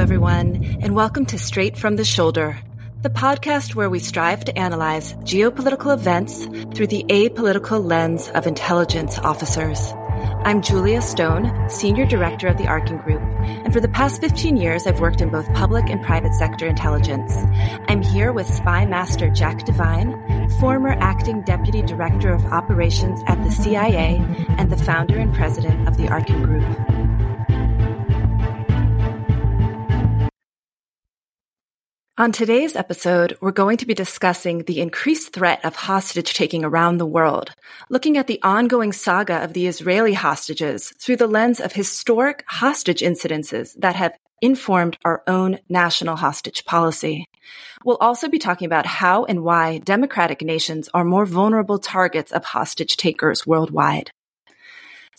everyone, and welcome to Straight from the Shoulder, the podcast where we strive to analyze geopolitical events through the apolitical lens of intelligence officers. I'm Julia Stone, Senior Director of the Arkin Group, and for the past 15 years, I've worked in both public and private sector intelligence. I'm here with Spy Master Jack Devine, former Acting Deputy Director of Operations at the CIA and the founder and president of the Arkin Group. On today's episode, we're going to be discussing the increased threat of hostage taking around the world, looking at the ongoing saga of the Israeli hostages through the lens of historic hostage incidences that have informed our own national hostage policy. We'll also be talking about how and why democratic nations are more vulnerable targets of hostage takers worldwide.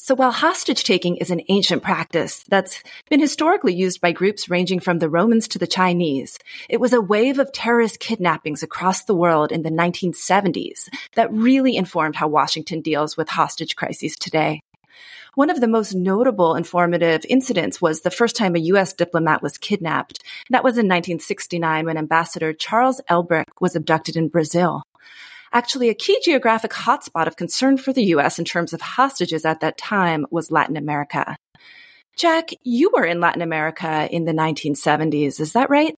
So while hostage taking is an ancient practice that's been historically used by groups ranging from the Romans to the Chinese, it was a wave of terrorist kidnappings across the world in the 1970s that really informed how Washington deals with hostage crises today. One of the most notable informative incidents was the first time a U.S. diplomat was kidnapped. That was in 1969 when Ambassador Charles Elbrick was abducted in Brazil. Actually, a key geographic hotspot of concern for the U.S. in terms of hostages at that time was Latin America. Jack, you were in Latin America in the 1970s, is that right?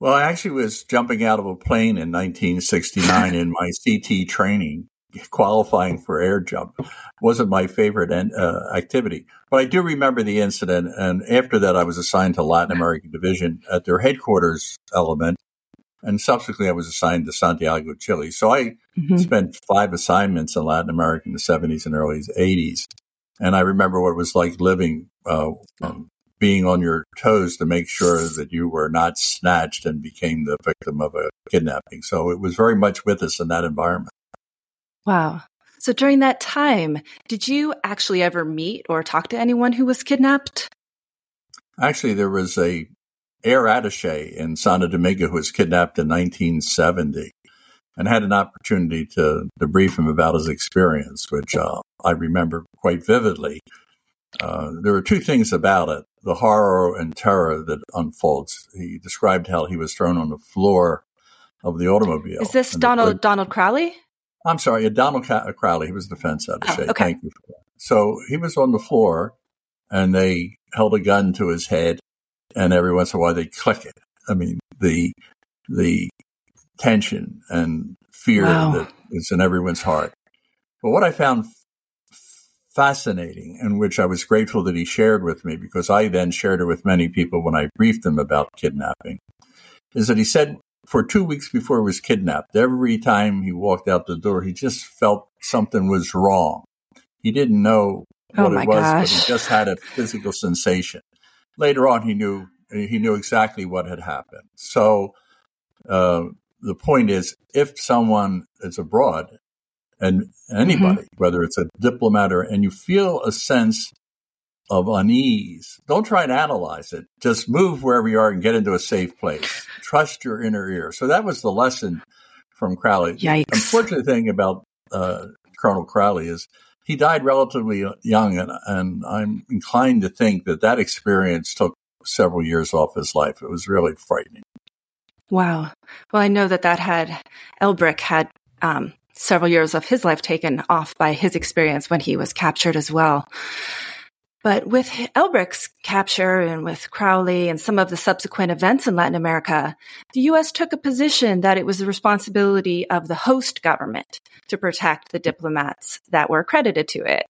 Well, I actually was jumping out of a plane in 1969 in my CT training, qualifying for air jump. Wasn't my favorite uh, activity, but I do remember the incident. And after that, I was assigned to Latin American Division at their headquarters element and subsequently I was assigned to Santiago, Chile. So I mm-hmm. spent five assignments in Latin America in the 70s and early 80s. And I remember what it was like living, uh, um, being on your toes to make sure that you were not snatched and became the victim of a kidnapping. So it was very much with us in that environment. Wow. So during that time, did you actually ever meet or talk to anyone who was kidnapped? Actually, there was a air attache in Santo Domingo who was kidnapped in 1970 and had an opportunity to, to brief him about his experience, which uh, I remember quite vividly. Uh, there were two things about it the horror and terror that unfolds. He described how he was thrown on the floor of the automobile. Is this Donald the, Donald Crowley? I'm sorry, Donald Crowley. He was the defense attache. Oh, okay. Thank you for that. So he was on the floor, and they held a gun to his head and every once in a while they click it. I mean, the the tension and fear wow. that is in everyone's heart. But what I found fascinating, and which I was grateful that he shared with me, because I then shared it with many people when I briefed them about kidnapping, is that he said for two weeks before he was kidnapped, every time he walked out the door, he just felt something was wrong. He didn't know oh what oh it was, gosh. but he just had a physical sensation later on he knew he knew exactly what had happened. So uh, the point is, if someone is abroad, and anybody, mm-hmm. whether it's a diplomat or, and you feel a sense of unease, don't try and analyze it. Just move wherever you are and get into a safe place. Trust your inner ear. So that was the lesson from Crowley. Yikes. The unfortunate thing about uh, Colonel Crowley is he died relatively young, and, and I'm inclined to think that that experience took several years off his life. It was really frightening. Wow. Well, I know that that had Elbrick had um, several years of his life taken off by his experience when he was captured as well. But with Elbrick's capture and with Crowley and some of the subsequent events in Latin America, the U.S. took a position that it was the responsibility of the host government to protect the diplomats that were accredited to it.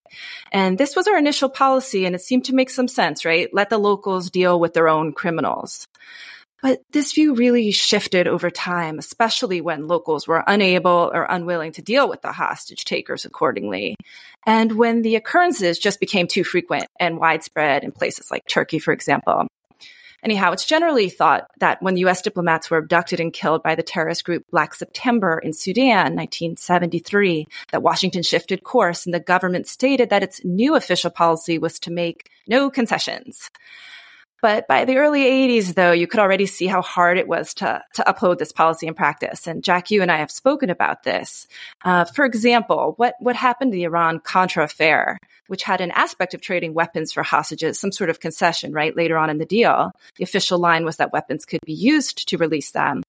And this was our initial policy, and it seemed to make some sense, right? Let the locals deal with their own criminals. But this view really shifted over time, especially when locals were unable or unwilling to deal with the hostage takers accordingly. And when the occurrences just became too frequent and widespread in places like Turkey, for example. Anyhow, it's generally thought that when US diplomats were abducted and killed by the terrorist group Black September in Sudan, in 1973, that Washington shifted course and the government stated that its new official policy was to make no concessions. But by the early 80s, though, you could already see how hard it was to, to upload this policy in practice. And Jack, you and I have spoken about this. Uh, for example, what, what happened to the Iran Contra affair, which had an aspect of trading weapons for hostages, some sort of concession, right? Later on in the deal, the official line was that weapons could be used to release them.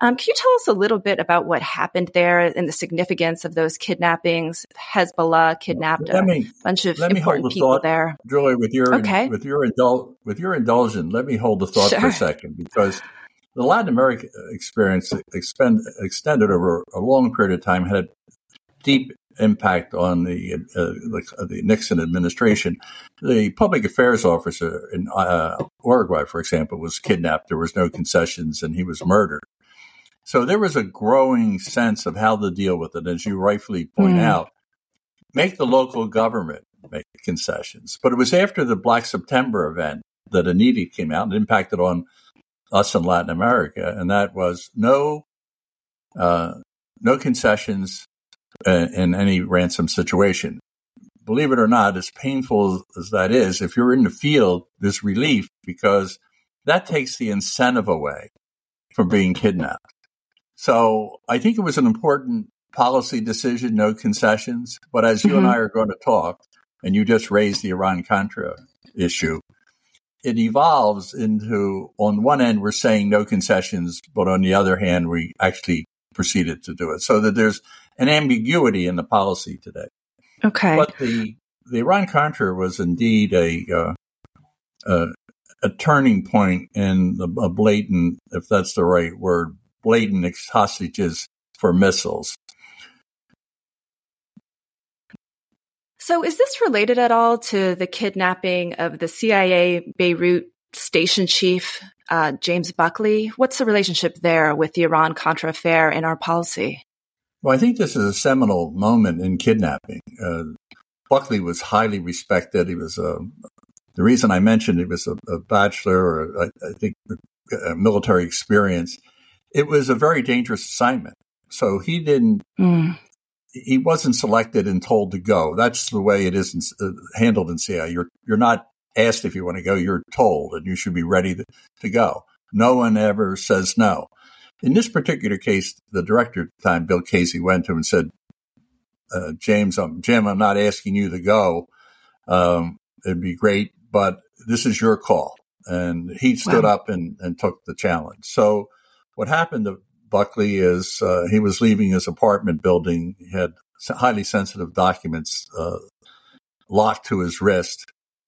Um, can you tell us a little bit about what happened there and the significance of those kidnappings? Hezbollah kidnapped a me, bunch of important people thought, there. Julie, with your okay. with your indul- with your indulgence, let me hold the thought sure. for a second because the Latin American experience expend, extended over a long period of time had a deep impact on the, uh, the, the Nixon administration. The public affairs officer in uh, Uruguay, for example, was kidnapped. There was no concessions, and he was murdered. So there was a growing sense of how to deal with it, as you rightfully point mm. out. Make the local government make concessions. But it was after the Black September event that an came out and impacted on us in Latin America, and that was no uh, no concessions in, in any ransom situation. Believe it or not, as painful as that is, if you're in the field, there's relief because that takes the incentive away from being kidnapped. So I think it was an important policy decision, no concessions. But as you mm-hmm. and I are going to talk, and you just raised the Iran Contra issue, it evolves into on one end we're saying no concessions, but on the other hand we actually proceeded to do it. So that there's an ambiguity in the policy today. Okay. But the the Iran Contra was indeed a uh, a, a turning point in the, a blatant, if that's the right word, blatant hostages for missiles. So, is this related at all to the kidnapping of the CIA Beirut station chief, uh, James Buckley? What's the relationship there with the Iran Contra affair in our policy? Well, I think this is a seminal moment in kidnapping. Uh, Buckley was highly respected. He was a, the reason I mentioned he was a, a bachelor or I, I think a military experience it was a very dangerous assignment. So he didn't, mm. He wasn't selected and told to go. That's the way it is in, uh, handled in CIA. You're, you're not asked if you want to go. You're told and you should be ready to, to go. No one ever says no. In this particular case, the director at the time, Bill Casey, went to him and said, uh, James, um, Jim, I'm not asking you to go. Um, it'd be great, but this is your call. And he stood wow. up and, and took the challenge. So what happened Buckley is uh, he was leaving his apartment building. He had highly sensitive documents uh, locked to his wrist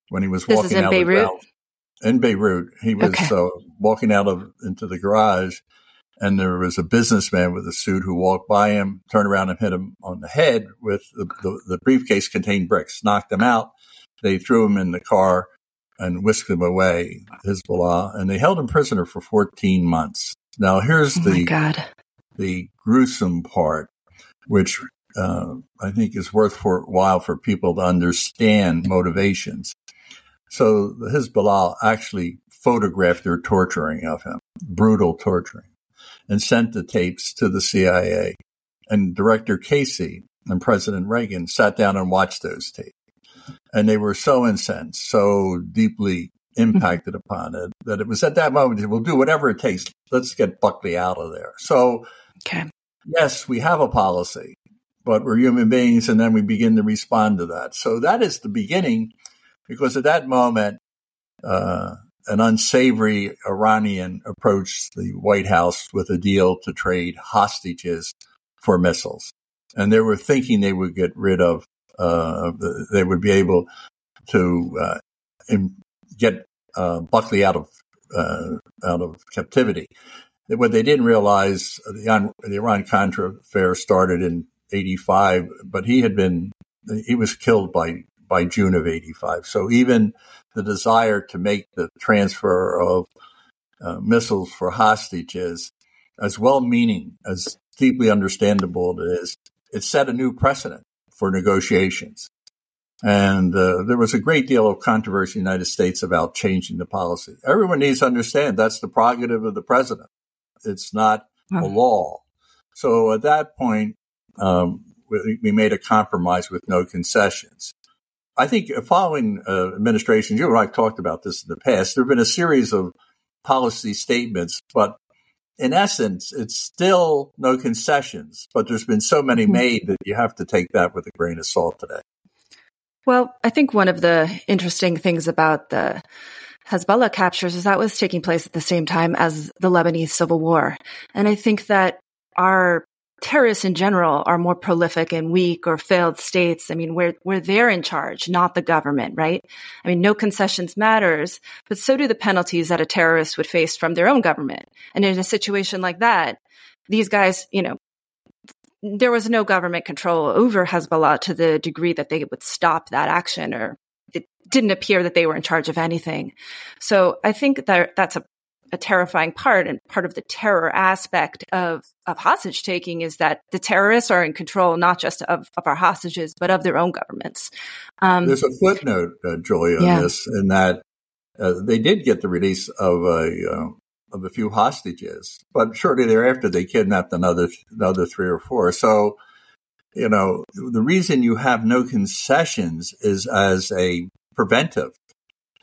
when he was this walking out Beirut? of the in Beirut. He was okay. uh, walking out of into the garage, and there was a businessman with a suit who walked by him, turned around and hit him on the head with the, the, the briefcase contained bricks, knocked him out. They threw him in the car and whisked him away, Hezbollah, and they held him prisoner for 14 months. Now, here's oh the God. the gruesome part, which uh, I think is worthwhile for while for people to understand motivations. So the Hezbollah actually photographed their torturing of him, brutal torturing, and sent the tapes to the CIA. And Director Casey and President Reagan sat down and watched those tapes. And they were so incensed, so deeply. Impacted upon it that it was at that moment we'll do whatever it takes. Let's get buckley out of there. So okay. yes we have a policy but we're human beings and then we begin to respond to that. So that is the beginning because at that moment uh, an unsavory iranian approached the white house with a deal to trade hostages for missiles. And they were thinking they would get rid of uh, they would be able to uh, get uh, Buckley out of uh, out of captivity. What they didn't realize, the, the Iran Contra affair started in '85, but he had been he was killed by by June of '85. So even the desire to make the transfer of uh, missiles for hostages, as well-meaning as deeply understandable it is, it set a new precedent for negotiations. And uh, there was a great deal of controversy in the United States about changing the policy. Everyone needs to understand that's the prerogative of the president. It's not a law. So at that point, um, we, we, made a compromise with no concessions. I think following uh, administrations, you and I have talked about this in the past, there have been a series of policy statements, but in essence, it's still no concessions, but there's been so many mm-hmm. made that you have to take that with a grain of salt today. Well, I think one of the interesting things about the Hezbollah captures is that was taking place at the same time as the Lebanese civil war. And I think that our terrorists in general are more prolific in weak or failed states. I mean, where, where they're in charge, not the government, right? I mean, no concessions matters, but so do the penalties that a terrorist would face from their own government. And in a situation like that, these guys, you know, there was no government control over Hezbollah to the degree that they would stop that action or it didn't appear that they were in charge of anything. So I think that that's a a terrifying part. And part of the terror aspect of, of hostage taking is that the terrorists are in control not just of, of our hostages but of their own governments. Um, there's a footnote uh, julie on this in that uh, they did get the release of a uh, of a few hostages but shortly thereafter they kidnapped another another three or four so you know the reason you have no concessions is as a preventive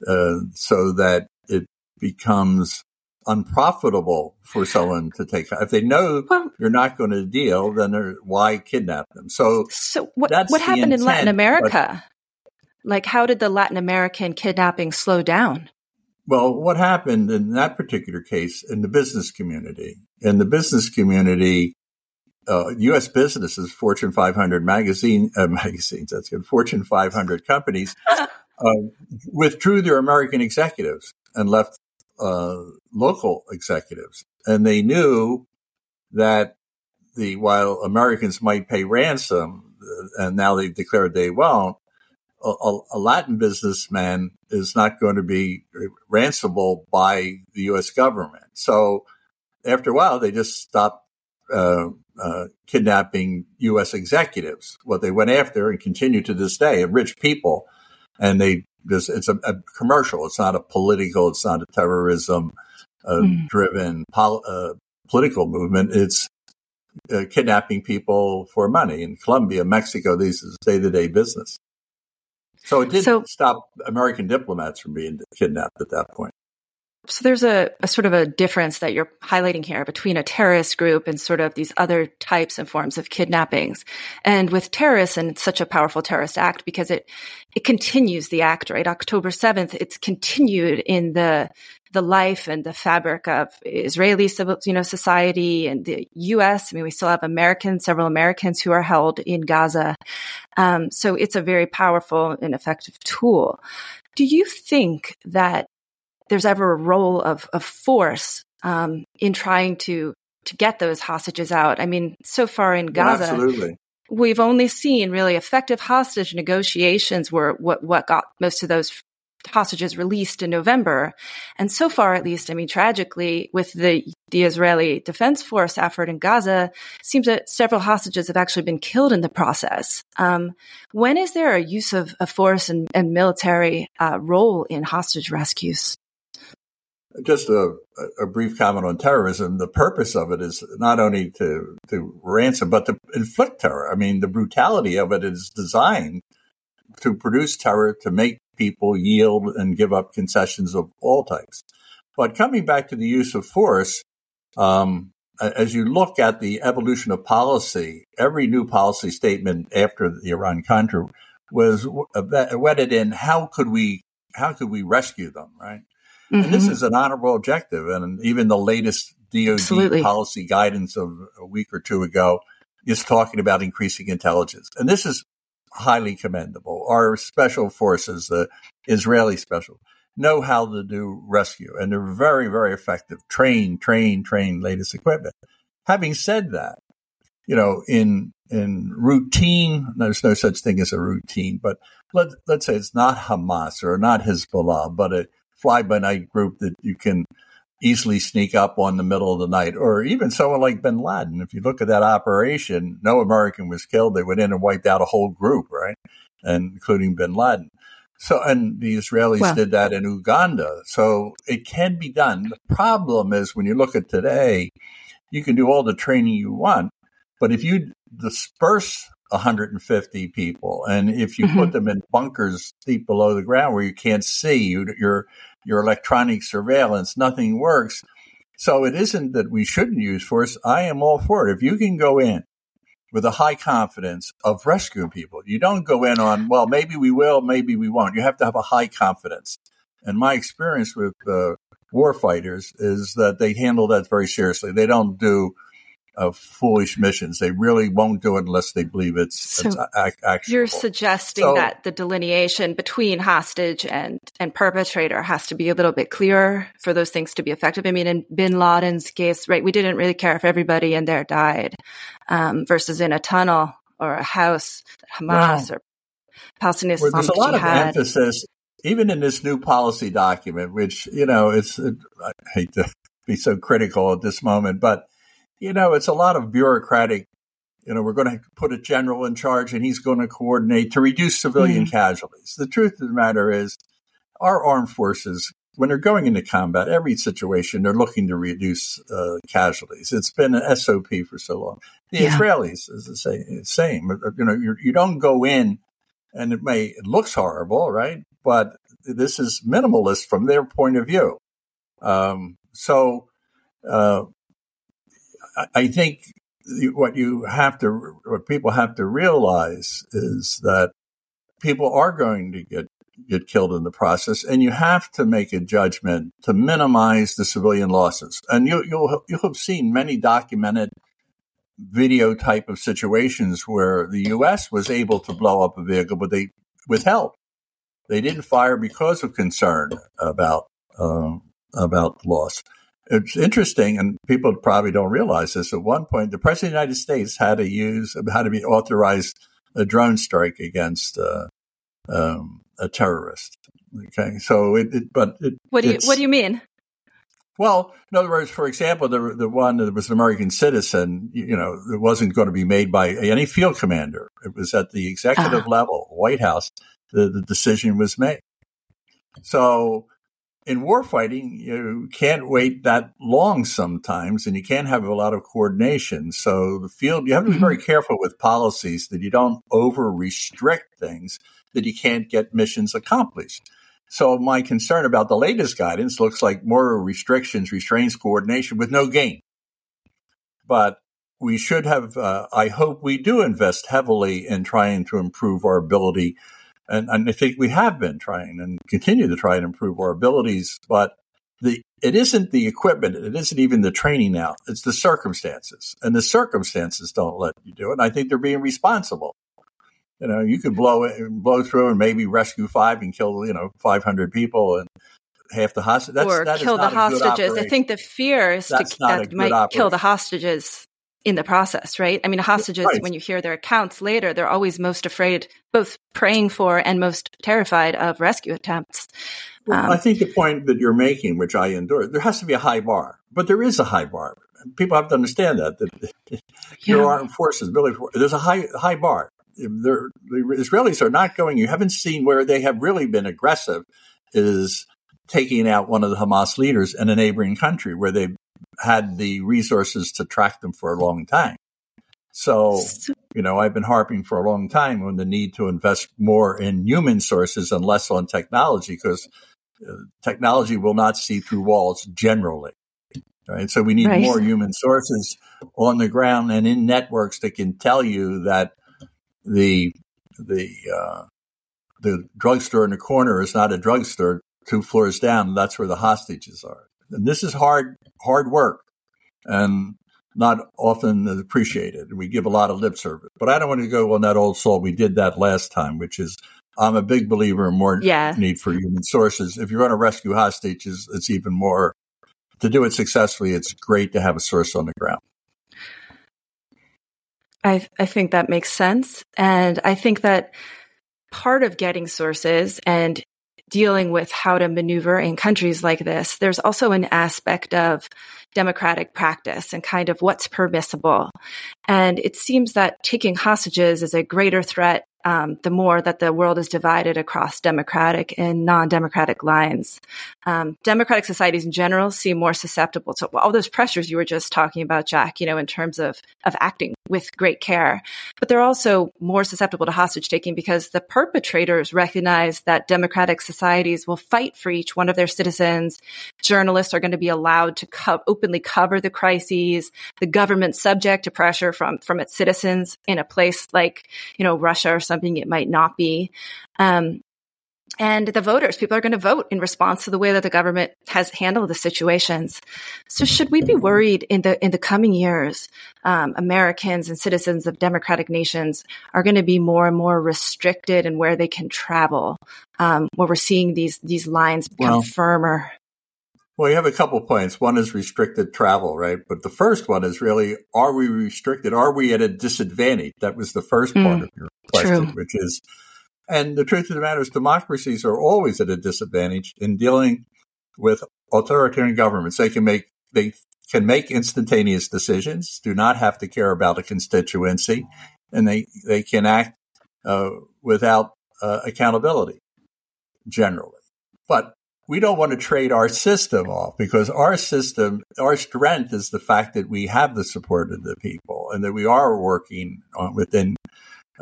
uh, so that it becomes unprofitable for someone to take. If they know well, you're not going to deal, then why kidnap them? So, so what, what happened intent, in Latin America? But, like, how did the Latin American kidnapping slow down? Well, what happened in that particular case in the business community? In the business community, uh, U.S. businesses, Fortune 500 magazine uh, magazines, that's good, Fortune 500 companies, uh, withdrew their American executives and left uh, local executives, and they knew that the while Americans might pay ransom, uh, and now they've declared they won't, a, a, Latin businessman is not going to be ransomable by the U.S. government. So after a while, they just stopped uh, uh, kidnapping U.S. executives. What they went after and continue to this day, rich people, and they this it's a, a, commercial. It's not a political. It's not a terrorism uh, mm. driven pol- uh, political movement. It's uh, kidnapping people for money in Colombia, Mexico. These is day to day business. So it did so, stop American diplomats from being kidnapped at that point. So there's a, a, sort of a difference that you're highlighting here between a terrorist group and sort of these other types and forms of kidnappings. And with terrorists, and it's such a powerful terrorist act because it it continues the act, right? October 7th, it's continued in the the life and the fabric of Israeli civil, you know, society and the U.S. I mean, we still have Americans, several Americans who are held in Gaza. Um, so it's a very powerful and effective tool. Do you think that there's ever a role of, of force um, in trying to to get those hostages out. I mean, so far in Gaza, well, we've only seen really effective hostage negotiations were what what got most of those hostages released in November. And so far, at least, I mean, tragically, with the the Israeli Defense Force effort in Gaza, seems that several hostages have actually been killed in the process. Um, when is there a use of, of force and, and military uh, role in hostage rescues? just a, a, brief comment on terrorism. The purpose of it is not only to, to ransom, but to inflict terror. I mean, the brutality of it is designed to produce terror, to make people yield and give up concessions of all types. But coming back to the use of force, um, as you look at the evolution of policy, every new policy statement after the Iran Contra was wedded in how could we how could we rescue them, right? Mm-hmm. And this mm-hmm. is an honorable objective. And even the latest DOD Absolutely. policy guidance of a week or two ago is talking about increasing intelligence. And this is highly commendable. Our special forces, the Israeli special, know how to do rescue and they're very, very effective. Train, train, train latest equipment. Having said that, you know, in in routine, there's no such thing as a routine, but let, let's say it's not Hamas or not Hezbollah, but a fly by night group that you can easily sneak up on the middle of the night, or even someone like bin Laden. If you look at that operation, no American was killed. They went in and wiped out a whole group, right? And including bin Laden. So, and the Israelis well, did that in Uganda. So it can be done. The problem is when you look at today, you can do all the training you want, but if you disperse 150 people. And if you mm-hmm. put them in bunkers deep below the ground where you can't see you, your your electronic surveillance, nothing works. So it isn't that we shouldn't use force. I am all for it. If you can go in with a high confidence of rescuing people, you don't go in on, well, maybe we will, maybe we won't. You have to have a high confidence. And my experience with uh, war fighters is that they handle that very seriously. They don't do of foolish missions. They really won't do it unless they believe it's, so it's actually. You're suggesting so, that the delineation between hostage and, and perpetrator has to be a little bit clearer for those things to be effective. I mean, in Bin Laden's case, right, we didn't really care if everybody in there died, um, versus in a tunnel or a house, that Hamas or Palestinian well, There's a lot Jihad. of emphasis, even in this new policy document, which, you know, it's, it, I hate to be so critical at this moment, but you know, it's a lot of bureaucratic. You know, we're going to put a general in charge and he's going to coordinate to reduce civilian mm. casualties. The truth of the matter is, our armed forces, when they're going into combat, every situation, they're looking to reduce uh, casualties. It's been an SOP for so long. The yeah. Israelis is the same. same. You know, you, you don't go in and it may, it looks horrible, right? But this is minimalist from their point of view. Um, so, uh, I think what you have to, what people have to realize is that people are going to get get killed in the process, and you have to make a judgment to minimize the civilian losses. And you, you'll you'll have seen many documented video type of situations where the U.S. was able to blow up a vehicle, but they withheld. They didn't fire because of concern about uh, about loss it's interesting, and people probably don't realize this. At one point, the president of the United States had to use, had to be authorized a drone strike against uh, um, a terrorist. Okay, so it, it but it, what do you what do you mean? Well, in other words, for example, the the one that was an American citizen, you know, it wasn't going to be made by any field commander. It was at the executive uh-huh. level, White House. The, the decision was made. So in warfighting, you can't wait that long sometimes, and you can't have a lot of coordination. So the field, you have to be very mm-hmm. careful with policies that you don't over restrict things that you can't get missions accomplished. So my concern about the latest guidance looks like more restrictions, restraints, coordination with no gain. But we should have, uh, I hope we do invest heavily in trying to improve our ability and, and I think we have been trying and continue to try and improve our abilities, but the it isn't the equipment, it isn't even the training now. It's the circumstances, and the circumstances don't let you do it. And I think they're being responsible. You know, you could blow it, blow through, and maybe rescue five and kill you know five hundred people and half the hostages, or that kill the hostages. I think the fear is to, that might operation. kill the hostages in the process, right? I mean, hostages, right. when you hear their accounts later, they're always most afraid, both praying for and most terrified of rescue attempts. Well, um, I think the point that you're making, which I endure, there has to be a high bar, but there is a high bar. People have to understand that, that yeah. your armed forces, there's a high, high bar. They're, the Israelis are not going, you haven't seen where they have really been aggressive is taking out one of the Hamas leaders in a neighboring country where they've had the resources to track them for a long time. So, you know, I've been harping for a long time on the need to invest more in human sources and less on technology because uh, technology will not see through walls generally. Right. So we need right. more human sources on the ground and in networks that can tell you that the, the, uh, the drugstore in the corner is not a drugstore two floors down. That's where the hostages are. And this is hard, hard work and not often appreciated. We give a lot of lip service, but I don't want to go on that old salt. We did that last time, which is I'm a big believer in more yeah. need for human sources. If you're going to rescue hostages, it's even more to do it successfully. It's great to have a source on the ground. I, I think that makes sense. And I think that part of getting sources and dealing with how to maneuver in countries like this, there's also an aspect of democratic practice and kind of what's permissible. And it seems that taking hostages is a greater threat um, the more that the world is divided across democratic and non-democratic lines. Um, democratic societies in general seem more susceptible to all those pressures you were just talking about, Jack. You know, in terms of of acting with great care. But they're also more susceptible to hostage taking because the perpetrators recognize that democratic societies will fight for each one of their citizens. Journalists are going to be allowed to co- openly cover the crises. The government subject to pressure from, from its citizens in a place like, you know, Russia or something it might not be. Um, and the voters, people are going to vote in response to the way that the government has handled the situations. So, should we be worried in the in the coming years? Um, Americans and citizens of democratic nations are going to be more and more restricted in where they can travel. Um, where we're seeing these these lines become well, firmer. Well, you have a couple points. One is restricted travel, right? But the first one is really: Are we restricted? Are we at a disadvantage? That was the first part mm, of your question, true. which is and the truth of the matter is, democracies are always at a disadvantage in dealing with authoritarian governments. They can make they can make instantaneous decisions, do not have to care about a constituency, and they they can act uh, without uh, accountability generally. But we don't want to trade our system off because our system, our strength is the fact that we have the support of the people and that we are working within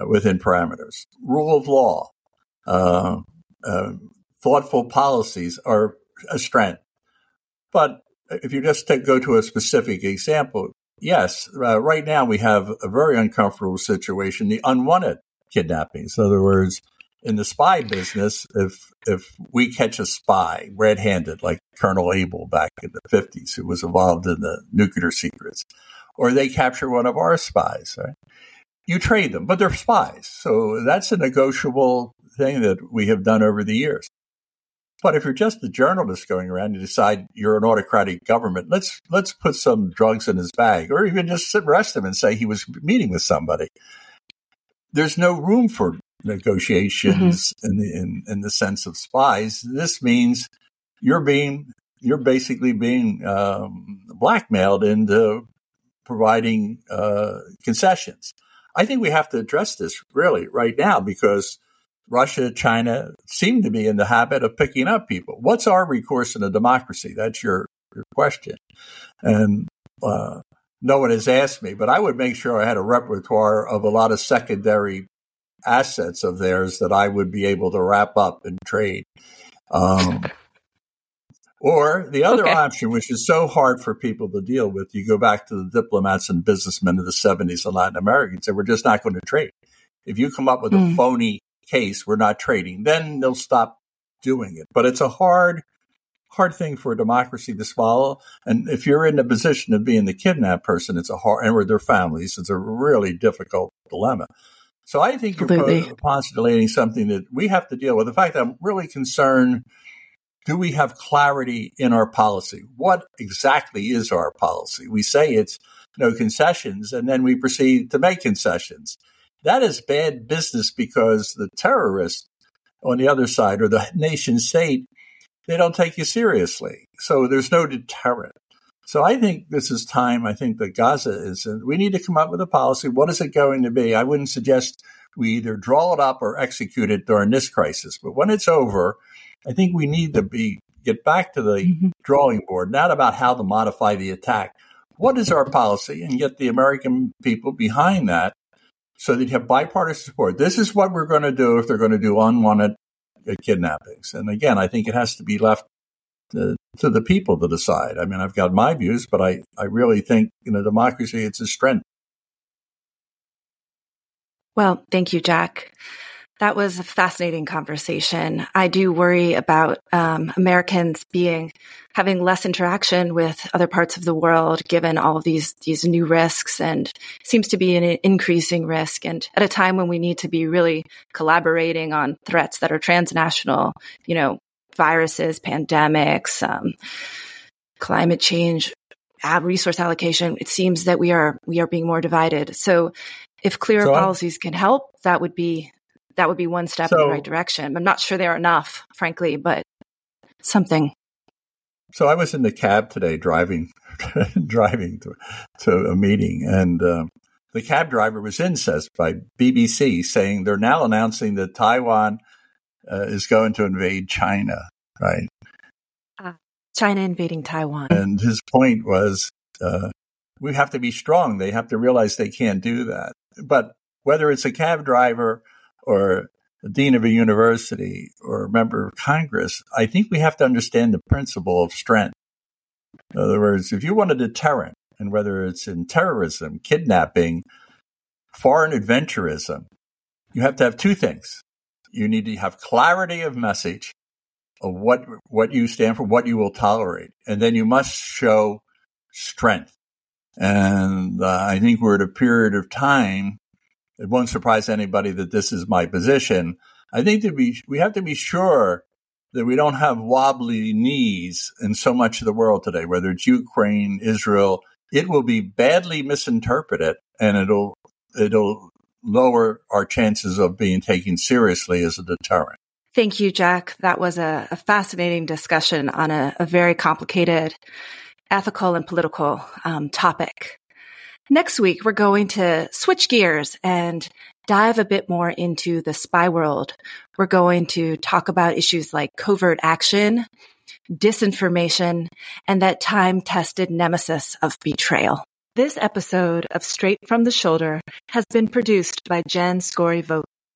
within parameters. Rule of law, uh, uh, thoughtful policies are a strength. But if you just take, go to a specific example, yes, uh, right now we have a very uncomfortable situation, the unwanted kidnappings. In other words, in the spy business, if if we catch a spy red-handed, like Colonel Abel back in the fifties, who was involved in the nuclear secrets, or they capture one of our spies, right? You trade them, but they're spies. So that's a negotiable thing that we have done over the years. But if you're just a journalist going around and decide you're an autocratic government, let's let's put some drugs in his bag, or even just arrest him and say he was meeting with somebody. There's no room for negotiations mm-hmm. in the in, in the sense of spies. This means you're being you're basically being um, blackmailed into providing uh, concessions. I think we have to address this really right now because Russia, China seem to be in the habit of picking up people. What's our recourse in a democracy? That's your, your question. And uh, no one has asked me, but I would make sure I had a repertoire of a lot of secondary assets of theirs that I would be able to wrap up and trade. Um, or the other okay. option, which is so hard for people to deal with, you go back to the diplomats and businessmen of the 70s in Latin America and say, we're just not going to trade. If you come up with mm. a hmm. phony case, we're not trading, then they'll stop doing it. But it's a hard, hard thing for a democracy to swallow. And if you're in the position of being the kidnapped person, it's a hard, and with their families, it's a really difficult dilemma. So I think you're postulating something that we have to deal with. In fact, I'm really concerned do we have clarity in our policy? What exactly is our policy? We say it's no concessions, and then we proceed to make concessions. That is bad business because the terrorists on the other side or the nation state, they don't take you seriously. So there's no deterrent. So I think this is time. I think that Gaza is, we need to come up with a policy. What is it going to be? I wouldn't suggest we either draw it up or execute it during this crisis. But when it's over, I think we need to be get back to the mm-hmm. drawing board, not about how to modify the attack. What is our policy and get the American people behind that so that you have bipartisan support. This is what we're going to do if they're going to do unwanted kidnappings. And again, I think it has to be left to, to the people to decide. I mean, I've got my views, but I, I really think in a democracy, it's a strength. Well, thank you, Jack. That was a fascinating conversation. I do worry about um, Americans being having less interaction with other parts of the world, given all of these these new risks, and seems to be an increasing risk. And at a time when we need to be really collaborating on threats that are transnational, you know, viruses, pandemics, um, climate change, resource allocation, it seems that we are we are being more divided. So if clearer so policies can help, that would be that would be one step so, in the right direction. I'm not sure they're enough, frankly, but something. So I was in the cab today driving, driving to, to a meeting, and um, the cab driver was incensed by BBC saying they're now announcing that Taiwan uh, is going to invade China, right? Uh, China invading Taiwan. And his point was, uh, we have to be strong. They have to realize they can't do that. But whether it's a cab driver or a dean of a university or a member of Congress, I think we have to understand the principle of strength. In other words, if you want a deterrent, and whether it's in terrorism, kidnapping, foreign adventurism, you have to have two things. You need to have clarity of message of what what you stand for, what you will tolerate, and then you must show strength. And uh, I think we're at a period of time. It won't surprise anybody that this is my position. I think to be we have to be sure that we don't have wobbly knees in so much of the world today, whether it's Ukraine, Israel. It will be badly misinterpreted, and it'll it'll lower our chances of being taken seriously as a deterrent. Thank you, Jack. That was a, a fascinating discussion on a, a, very complicated ethical and political um, topic. Next week, we're going to switch gears and dive a bit more into the spy world. We're going to talk about issues like covert action, disinformation, and that time tested nemesis of betrayal. This episode of Straight from the Shoulder has been produced by Jen Scory.